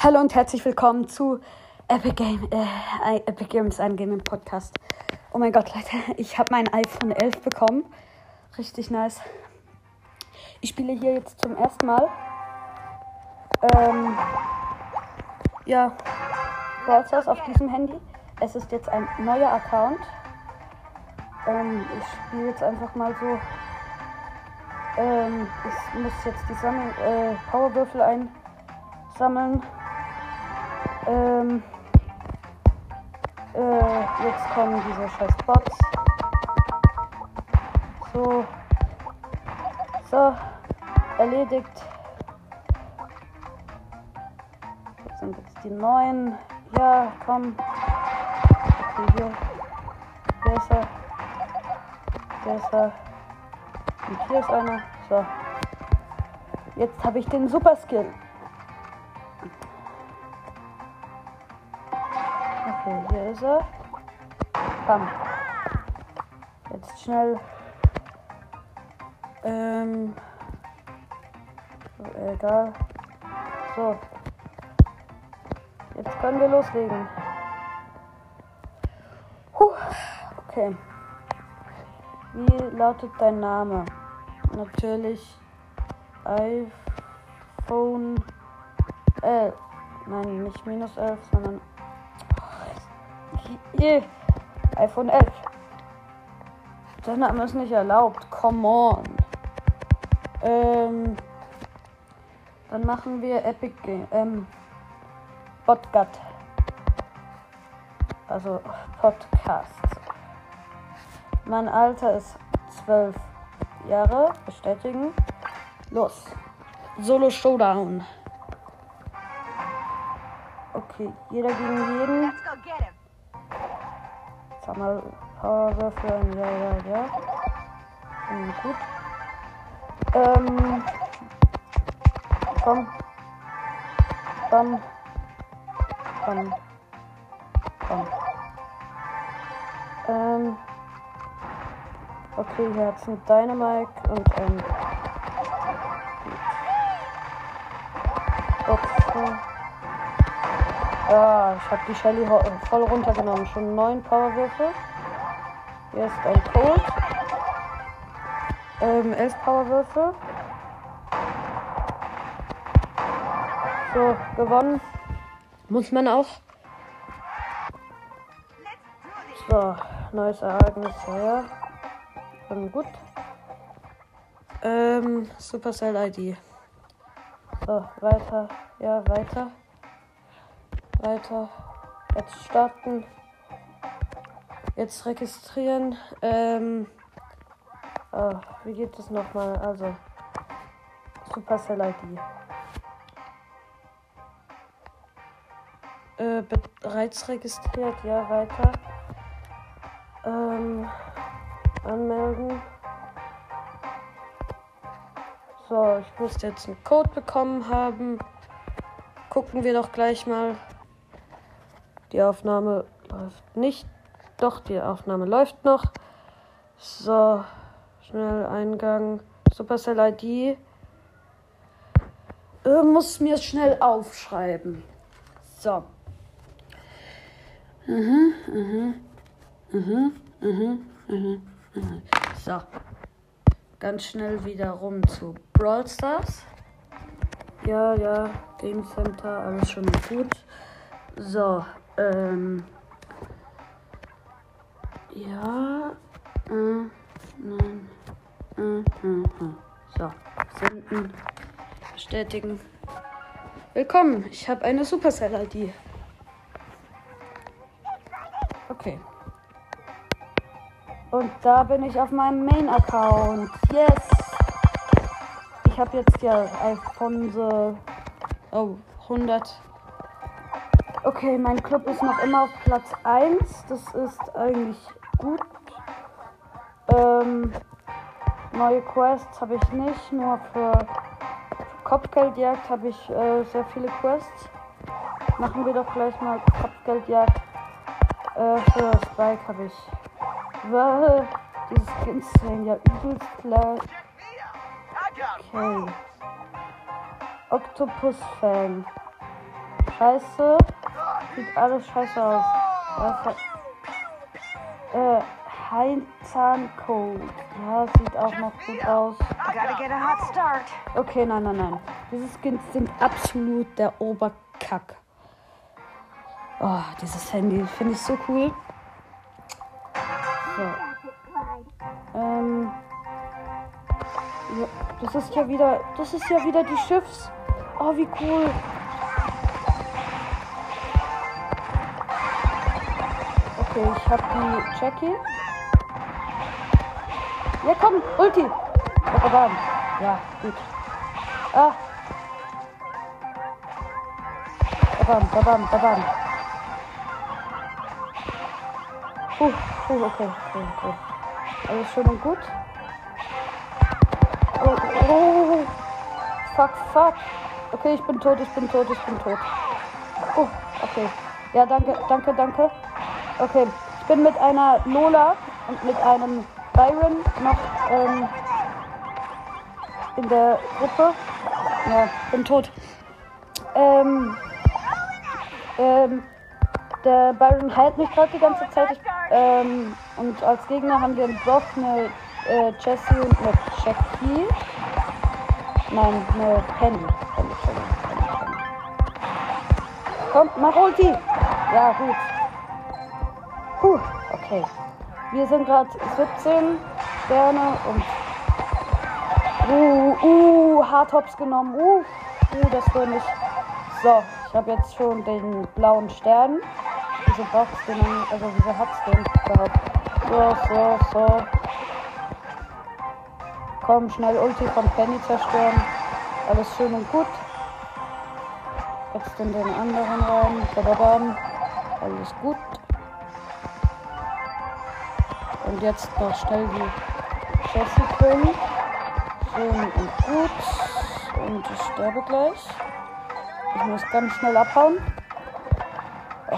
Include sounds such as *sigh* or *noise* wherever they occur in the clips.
Hallo und herzlich willkommen zu Epic, Game, äh, Epic Games, einem Gaming Podcast. Oh mein Gott, Leute, *laughs* ich habe mein iPhone 11 bekommen. Richtig nice. Ich spiele hier jetzt zum ersten Mal. Ähm, ja, Browsers auf diesem Handy. Es ist jetzt ein neuer Account. Ähm, ich spiele jetzt einfach mal so. Ähm, ich muss jetzt die Sammel äh, Powerwürfel einsammeln. Ähm, äh, jetzt kommen diese scheiß Bots. So. So. Erledigt. Jetzt sind jetzt die neuen. Ja, komm. Okay, hier. Hier ist er. Der ist er. Und hier ist einer. So. Jetzt habe ich den Super Skill. Er. Bam. Jetzt schnell. Ähm. Egal. So. Jetzt können wir loslegen. Puh. Okay. Wie lautet dein Name? Natürlich iPhone 11. Nein, nicht minus 11, sondern hier, iPhone 11. Der Name ist nicht erlaubt. Come on. Ähm, dann machen wir Epic Game. Ähm, Botgut. Also Podcast. Mein Alter ist 12 Jahre. Bestätigen. Los. Solo Showdown. Okay, jeder gegen jeden. Mal, Powerwürfel. Ja, ja, ja. Finde gut. Ähm. Komm. Bam. Bam. Bam. Ähm. Okay, hier hat's ein Dynamite und ein. Boxen. Ja, ich habe die Shelly voll runtergenommen. Schon neun Powerwürfe. Hier ist ein Cold. Ähm, elf Powerwürfe. So, gewonnen. Muss man auch. So, neues Ereignis. Ja. Ähm, gut. Ähm, Supercell ID. So, weiter. Ja, weiter. Weiter. Jetzt starten. Jetzt registrieren. Ähm. Oh, wie geht es nochmal? Also. Supercell ID. Äh, bereits registriert. Ja, weiter. Ähm. Anmelden. So, ich muss jetzt einen Code bekommen haben. Gucken wir doch gleich mal. Die Aufnahme läuft nicht. Doch, die Aufnahme läuft noch. So, schnell Eingang. Supercell ID. Äh, muss mir schnell aufschreiben. So. Mhm, mhm, mhm, mhm, mhm, mhm. So. Ganz schnell wieder rum zu Brawl Stars. Ja, ja, Game Center, alles schon gut. So, ähm. Ja. Äh, nein. Äh, äh, äh. So, senden. Bestätigen. Willkommen, ich habe eine Supercell-ID. Okay. Und da bin ich auf meinem Main-Account. Yes! Ich habe jetzt ja Alfonso. Oh, 100. Okay, mein Club ist noch immer auf Platz 1. Das ist eigentlich gut. Ähm, neue Quests habe ich nicht. Nur für, Kopfgeldjagd habe ich äh, sehr viele Quests. Machen wir doch gleich mal Kopfgeldjagd. Äh, für Spike habe ich. Wow, diese Skins sehen ja übelst klar. Okay. Octopus Fan. scheiße. Sieht alles scheiße aus. Äh, Heinzahncode. Ja, sieht auch noch gut aus. Okay, nein, nein, nein. Diese Skins sind absolut der Oberkack. Oh, dieses Handy finde ich so cool. So. Ähm. Ja, das ist ja wieder. Das ist ja wieder die Schiffs. Oh, wie cool. Okay, ich hab die Jackie. Ja, komm, Ulti. Ja, gut. Ah. Babam, babam, babam. Uh, uh, okay, okay, okay. Alles schön und gut. Oh, oh. Fuck, fuck. Okay, ich bin tot, ich bin tot, ich bin tot. Oh, okay. Ja, danke, danke, danke. Okay, ich bin mit einer Lola und mit einem Byron noch ähm, in der Gruppe. Ja, bin tot. Ähm, ähm, der Byron heilt mich gerade die ganze Zeit. Ich, ähm, und als Gegner haben wir einen Brock, eine äh, Jessie und eine Jackie. Nein, eine Penny. Penny, Penny, Penny. Komm, mach Ulti! Ja, gut. Puh, okay. Wir sind gerade 17 Sterne und. Uh, uh, Hardtops genommen. Uh, uh, das will nicht. So, ich habe jetzt schon den blauen Stern. Braucht es den? Also, wieso hat es den überhaupt? So, so, so. Komm, schnell Ulti von Penny zerstören. Alles schön und gut. Jetzt in den anderen. Badabam. Alles gut. Und jetzt noch schnell die Jessie bringen. Schön und gut. Und ich sterbe gleich. Ich muss ganz schnell abhauen. Oh,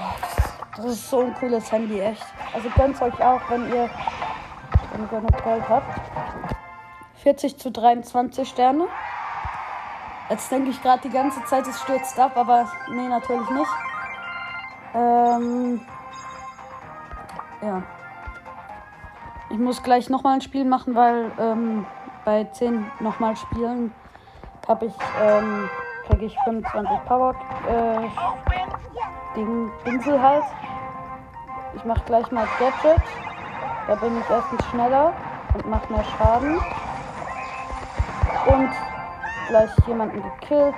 das, ist so ein cooles Handy, echt. Also gönnt euch auch, wenn ihr, wenn ihr genug Geld habt. 40 zu 23 Sterne. Jetzt denke ich gerade die ganze Zeit, es stürzt ab, aber nee, natürlich nicht. Ähm, ja. Ich muss gleich nochmal ein Spiel machen, weil ähm, bei 10 nochmal spielen habe ich, ähm, kriege ich 25 Power äh, Ding, Pinsel halt. Ich mache gleich mal Gadget. Da bin ich erstens schneller und mache mehr Schaden. Und gleich jemanden gekillt.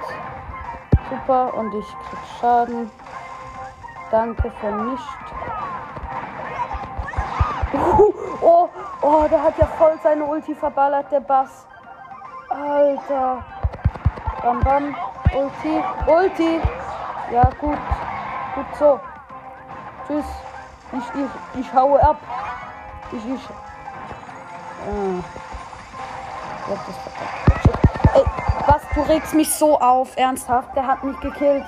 Super. Und ich krieg Schaden. Danke für nicht. *laughs* Oh, der hat ja voll seine Ulti verballert, der Bass. Alter. Bam, bam. Ulti. Ulti. Ja, gut. Gut so. Tschüss. Ich, ich, ich haue ab. Ich, ich. Äh. Ey, was? Du regst mich so auf. Ernsthaft? Der hat mich gekillt.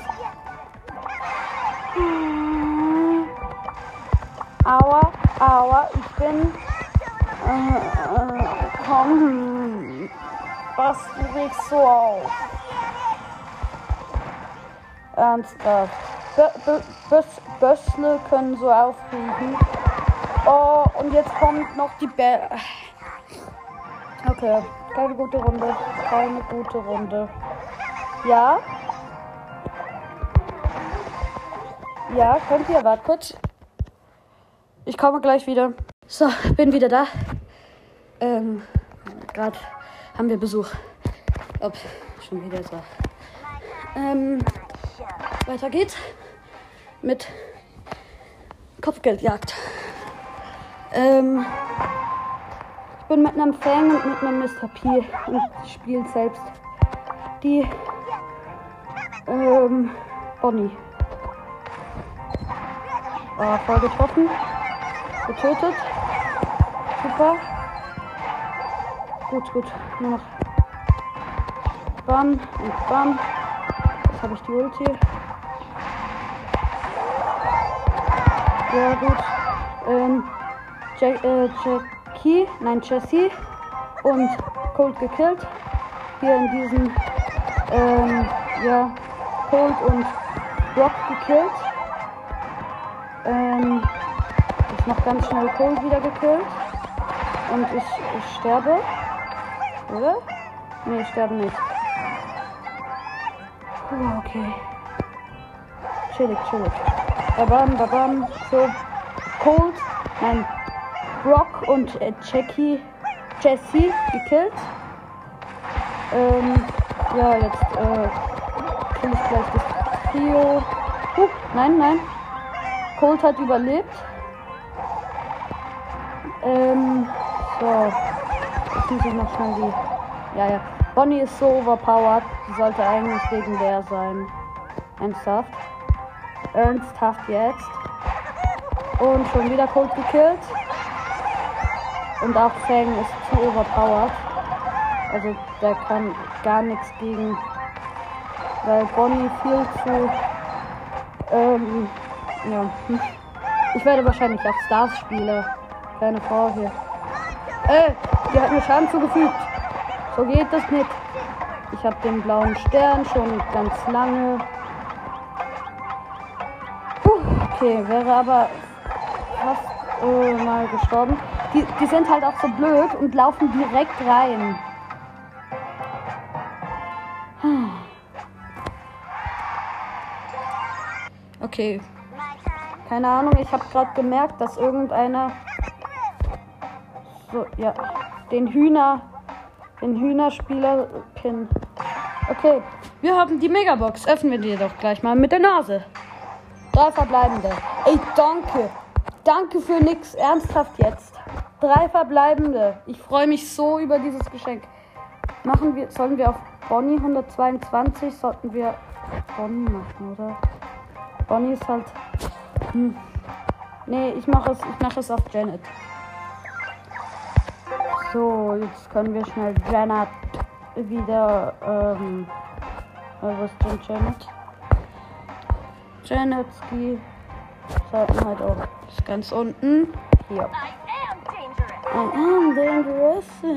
Aua, aua, ich bin. Komm. Was? Du regst so auf. Ernsthaft. Bössle können so aufregen. Oh, und jetzt kommt noch die Bär. Okay, keine gute Runde. Keine gute Runde. Ja? Ja, könnt ihr? Warte kurz. Ich komme gleich wieder. So, bin wieder da. Ähm, gerade haben wir Besuch. Ob, schon wieder so. Ähm, weiter geht's mit Kopfgeldjagd. Ähm, ich bin mit einem Fang und mit einem Mr. P und spiele selbst die ähm, Bonnie. Oh, voll getroffen. Getötet. Super. Gut, gut. Nur noch Bam und Bam. Jetzt habe ich die Ulti. Ja, gut. Ähm, Jack, äh, Jackie, nein, Jessie und Cold gekillt. Hier in diesem, ähm, ja, Cold und Brock gekillt. Ähm, ich noch ganz schnell Cole wieder gekillt. Und ich, ich sterbe. Oder? Nee, ich sterbe nicht. Oh, okay. Chillig, chillig. Babam, babam. So. Cold. Nein. Brock und äh, Jackie. Jesse gekillt. Ähm, ja, jetzt äh, kill ich gleich das Trio. Huch, nein, nein. Colt hat überlebt. Ähm, so. Jetzt muss ich noch schnell die. Ja, ja. Bonnie ist so overpowered. Sie sollte eigentlich legendär sein. Ernsthaft. Ernsthaft jetzt. Und schon wieder Colt gekillt. Und auch Fang ist zu overpowered. Also der kann gar nichts gegen. Weil Bonnie viel zu. Ähm, ja. Hm. Ich werde wahrscheinlich auch Stars spielen. Keine Frau hier. Ey, die hat mir Schaden zugefügt. So geht das nicht. Ich habe den blauen Stern schon ganz lange. Puh, okay, wäre aber fast äh, mal gestorben. Die, die sind halt auch so blöd und laufen direkt rein. Okay. Keine Ahnung, ich habe gerade gemerkt, dass irgendeiner so, ja, den Hühner, den Hühnerspieler pin. Okay, wir haben die Megabox. Öffnen wir die doch gleich mal mit der Nase. Drei verbleibende. Ey, danke. Danke für nix. Ernsthaft jetzt. Drei verbleibende. Ich freue mich so über dieses Geschenk. Machen wir, sollen wir auf Bonnie 122, sollten wir Bonnie machen, oder? Bonnie ist halt. Hm. Nee, ich mache es, ich mache es auf Janet. So, jetzt können wir schnell Janet wieder. Ähm, äh, was ist denn Janet? Janetski. Sollten halt auch ist ganz unten. Hier. I am dangerous. I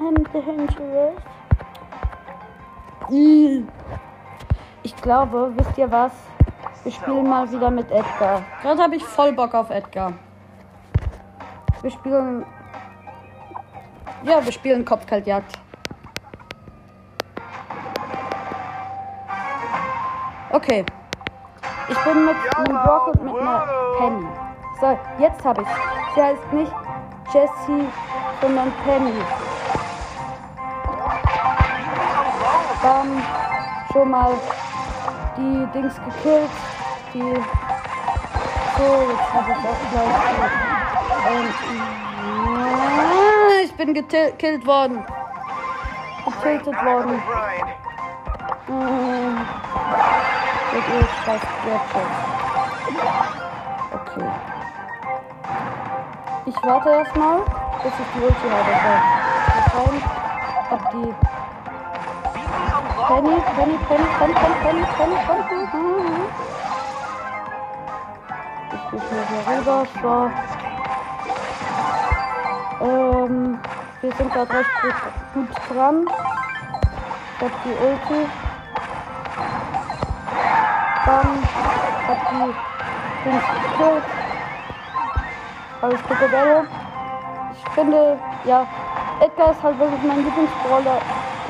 am dangerous. Ich glaube, wisst ihr was? Wir spielen mal wieder mit Edgar. Gerade habe ich voll Bock auf Edgar. Wir spielen. Ja, wir spielen Kopfkaltjagd. Okay. Ich bin mit einem Brock und mit einer Penny. So, jetzt habe ich. Sie heißt nicht Jessie, sondern Penny. Dann schon mal die Dings gekillt. Die. So, jetzt habe ich auch gleich. Ähm, ich bin gekillt worden. Getötet worden. Ähm, mit ihr scheiß Okay. Ich warte erstmal, bis ich die Ulti habe. So. Rein. Hab die. Penny, Penny, Penny, Penny, Penny, Penny, Penny, Penny. Ich gehe schnell hier rüber. So. Ähm, wir sind gerade recht gut, dran. Ich hab die Ulti. Dann hat die Dings gekillt. Alles Picobello. Ich finde, ja, Edgar ist halt wirklich mein Lieblingsbrawler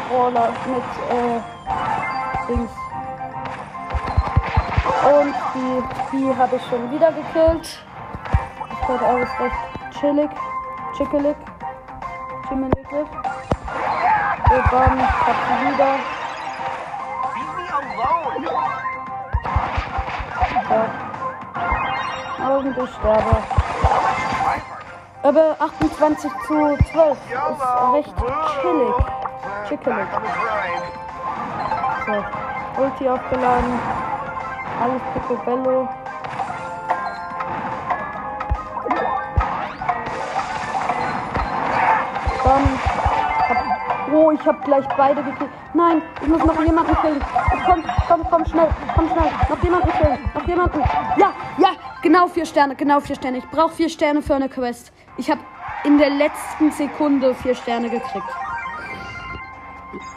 Brawler mit äh, Dings. Und die, die habe ich schon wieder gekillt. Das wird alles recht chillig. Chickelig. Chimmelig. Und dann hat sie wieder Und ich sterbe. Aber 28 zu 12 ist recht chillig. Chickelig. So, Ulti aufgeladen. Alles Picobello. Oh, ich habe gleich beide gekillt. Nein, ich muss noch jemanden killen. Komm, komm, komm, schnell, komm schnell. Noch jemanden killen. Noch jemanden. Ja, ja, genau vier Sterne, genau vier Sterne. Ich brauche vier Sterne für eine Quest. Ich habe in der letzten Sekunde vier Sterne gekriegt.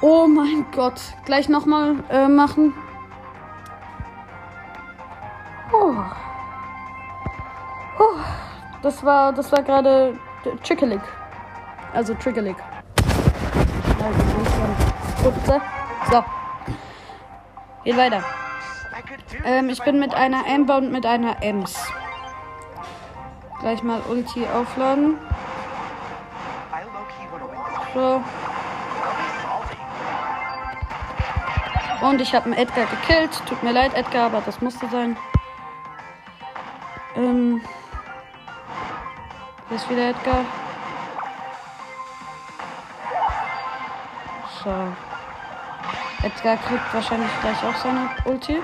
Oh mein Gott. Gleich nochmal äh, machen. Oh. Oh. Das war, das war gerade Chickelig. Also Trickelig. So. Geht weiter. Ähm, ich bin mit einer Amber und mit einer Ems. Gleich mal Ulti aufladen. So. Und ich habe einen Edgar gekillt. Tut mir leid, Edgar, aber das musste sein. Ähm. Hier ist wieder Edgar. So. Edgar kriegt wahrscheinlich gleich auch seine Ulti.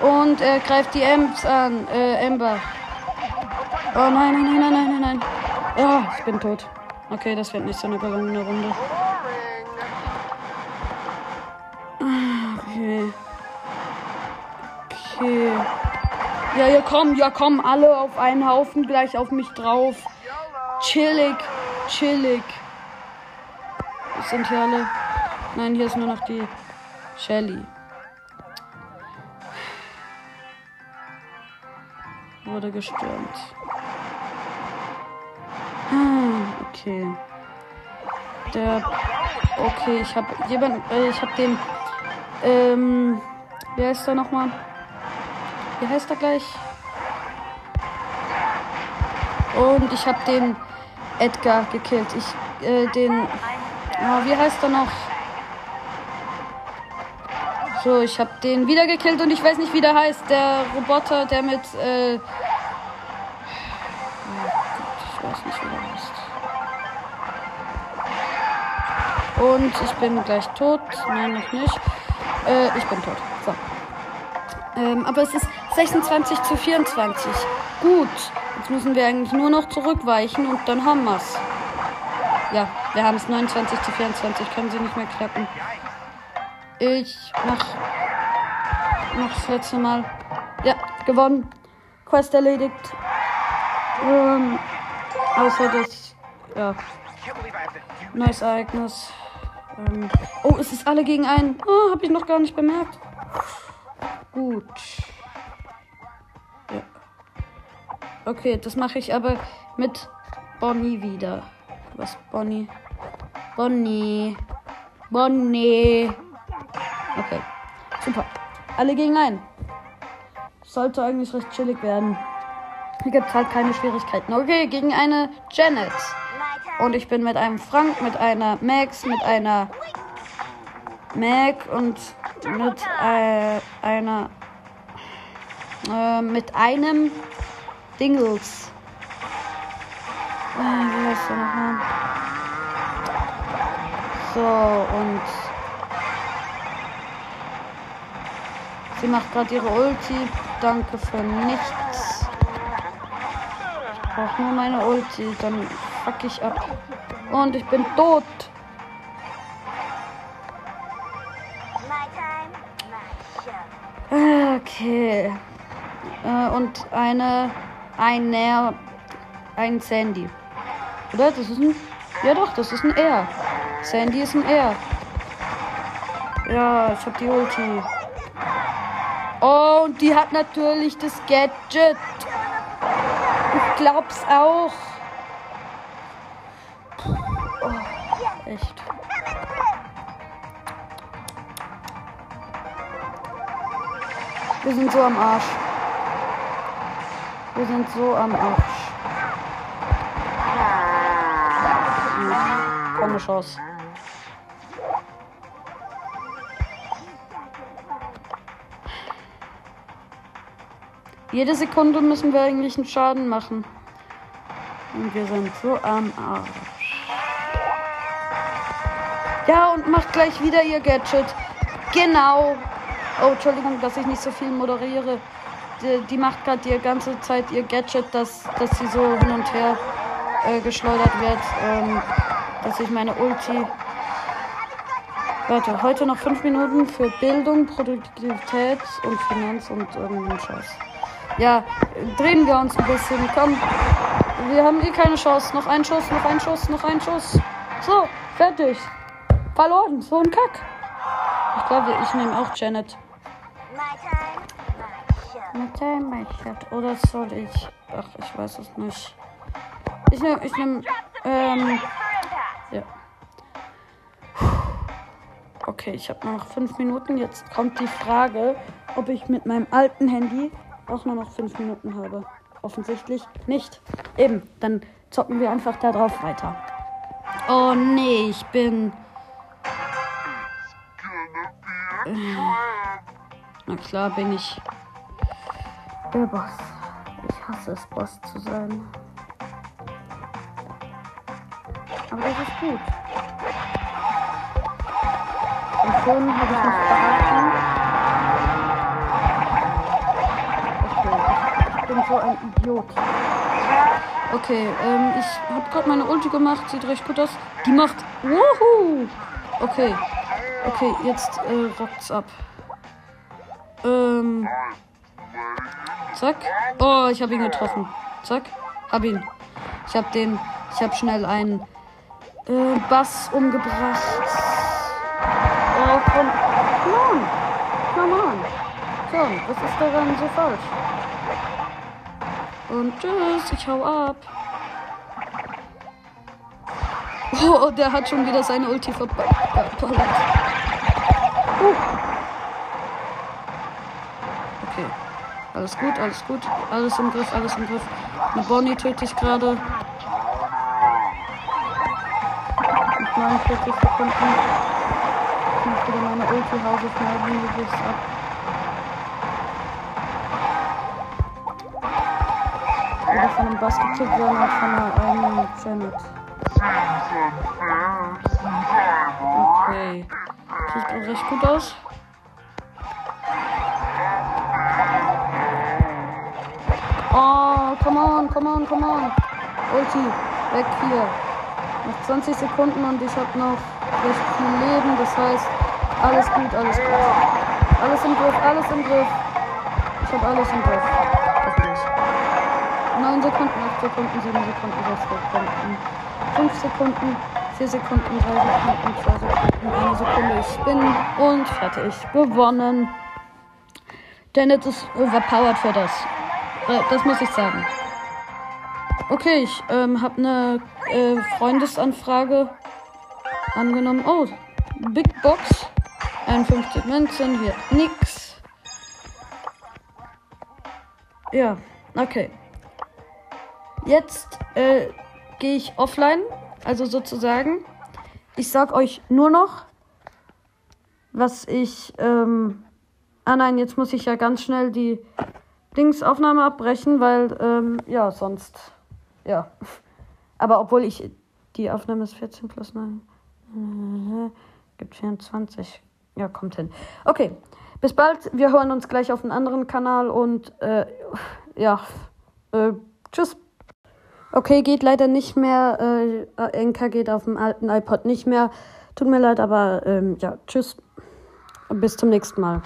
Und er greift die Ems an. Äh, Ember. Oh nein, nein, nein, nein, nein, nein. Oh, ich bin tot. Okay, das wird nicht so eine gelungene Runde. Okay. Okay. Ja, ja, komm, ja, komm, alle auf einen Haufen gleich auf mich drauf. Chillig, chillig. Sind hier alle? Nein, hier ist nur noch die Shelly. Wurde gestürmt. Ah, okay. Der. Okay, ich habe jemand. Äh, ich habe den. Ähm. Wie heißt er nochmal? Wie heißt er gleich? Und ich habe den Edgar gekillt. Ich. Äh, den. Oh, wie heißt er noch? So, ich habe den wieder gekillt und ich weiß nicht, wie der heißt. Der Roboter, der mit. Äh oh ich weiß nicht, wie der heißt. Und ich bin gleich tot. Nein, noch nicht. Äh, ich bin tot. So. Ähm, aber es ist 26 zu 24. Gut. Jetzt müssen wir eigentlich nur noch zurückweichen und dann haben wir's. Ja, wir haben es 29 zu 24. Können sie nicht mehr klappen. Ich mach, mach das letzte Mal. Ja, gewonnen. Quest erledigt. Ähm, außer das, ja, neues Ereignis. Ähm, oh, es ist alle gegen einen. Oh, hab ich noch gar nicht bemerkt. Gut. Ja. Okay, das mache ich aber mit Bonnie wieder. Was Bonnie? Bonnie. Bonnie. Okay. Super. Alle gegen einen. Sollte eigentlich recht chillig werden. Hier gibt es halt keine Schwierigkeiten. Okay, gegen eine Janet. Und ich bin mit einem Frank, mit einer Max, mit einer Mac und mit äh, einer äh, mit einem Dingles. Äh, wie heißt der nochmal? So, und sie macht gerade ihre Ulti. Danke für nichts. Ich brauche nur meine Ulti, dann fuck ich ab. Und ich bin tot. Okay. Äh, und eine. Ein Ein Sandy. Oder? Das ist ein. Ja doch, das ist ein R. Sandy ist ein R. Ja, ich hab die Ulti. Oh, und die hat natürlich das Gadget. Ich glaub's auch. Oh, echt. Wir sind so am Arsch. Wir sind so am Arsch. Keine Chance. Jede Sekunde müssen wir eigentlich einen Schaden machen. Und wir sind so am Arsch. Ja, und macht gleich wieder ihr Gadget. Genau. Oh, Entschuldigung, dass ich nicht so viel moderiere. Die, die macht gerade die ganze Zeit ihr Gadget, dass, dass sie so hin und her äh, geschleudert wird. Ähm, dass ich meine Ulti. Warte, heute noch fünf Minuten für Bildung, Produktivität und Finanz und irgendeinen Scheiß. Ja, drehen wir uns ein bisschen. Komm. Wir haben eh keine Chance. Noch ein Schuss, noch ein Schuss, noch ein Schuss. So, fertig. verloren. So ein Kack. Ich glaube, ich nehme auch Janet. My time, my shot. Oder soll ich. Ach, ich weiß es nicht. Ich nehme. Ich nehme. Ähm. Ja. Okay, ich habe noch fünf Minuten. Jetzt kommt die Frage, ob ich mit meinem alten Handy auch nur noch fünf Minuten habe. Offensichtlich nicht. Eben, dann zocken wir einfach da drauf weiter. Oh nee, ich bin. Na klar bin ich der Boss. Ich hasse es, Boss zu sein. Aber das ist gut. Und schon habe ich mich verraten. Bin so ein Idiot. Okay, ähm, ich habe gerade meine Ulti gemacht. Sieht recht gut aus. Die macht. Wuhu! Okay. Okay, jetzt äh, rockt's ab. Ähm. Zack. Oh, ich habe ihn getroffen. Zack. Hab ihn. Ich habe den. Ich habe schnell einen äh, Bass umgebracht. Oh, komm. Come on. Come on. Komm, was ist daran so falsch? Und tschüss, ich hau ab. Oh, der hat schon wieder seine Ulti verballert. Uh. Okay. Alles gut, alles gut. Alles im Griff, alles im Griff. Eine Bonnie töte ich gerade. Mit 49 Sekunden. Ich mach wieder meine Ulti Hause schnell wie möglichst ab. Oder von einem Bass gekillt werden und von einer eigenen Janet. Okay. Sieht auch recht gut aus. Oh, come on, come on, come on. Ulti, weg hier. Noch 20 Sekunden und ich habe noch recht viel Leben. Das heißt, alles gut, alles gut. Alles im Griff, alles im Griff. Ich habe alles im Griff. Hoffentlich. 9 Sekunden, 8 Sekunden, 7 Sekunden, 6 Sekunden, 5 Sekunden, 4 Sekunden, 3 Sekunden, 2 Sekunden, 1 Sekunde. Ich bin und fertig. Gewonnen. Janet ist overpowered für das. Äh, Das muss ich sagen. Okay, ich ähm, habe eine äh, Freundesanfrage angenommen. Oh, Big Box. 51 Münzen, hier nix. Ja, okay. Jetzt äh, gehe ich offline, also sozusagen. Ich sag euch nur noch, was ich. Ähm, ah nein, jetzt muss ich ja ganz schnell die Dingsaufnahme abbrechen, weil ähm, ja sonst ja. *laughs* Aber obwohl ich die Aufnahme ist 14 plus 9 äh, *laughs* gibt 24. Ja, kommt hin. Okay, bis bald. Wir hören uns gleich auf einem anderen Kanal und äh, ja, äh, tschüss. Okay, geht leider nicht mehr. Äh, geht auf dem alten iPod nicht mehr. Tut mir leid, aber ähm, ja, tschüss. Bis zum nächsten Mal.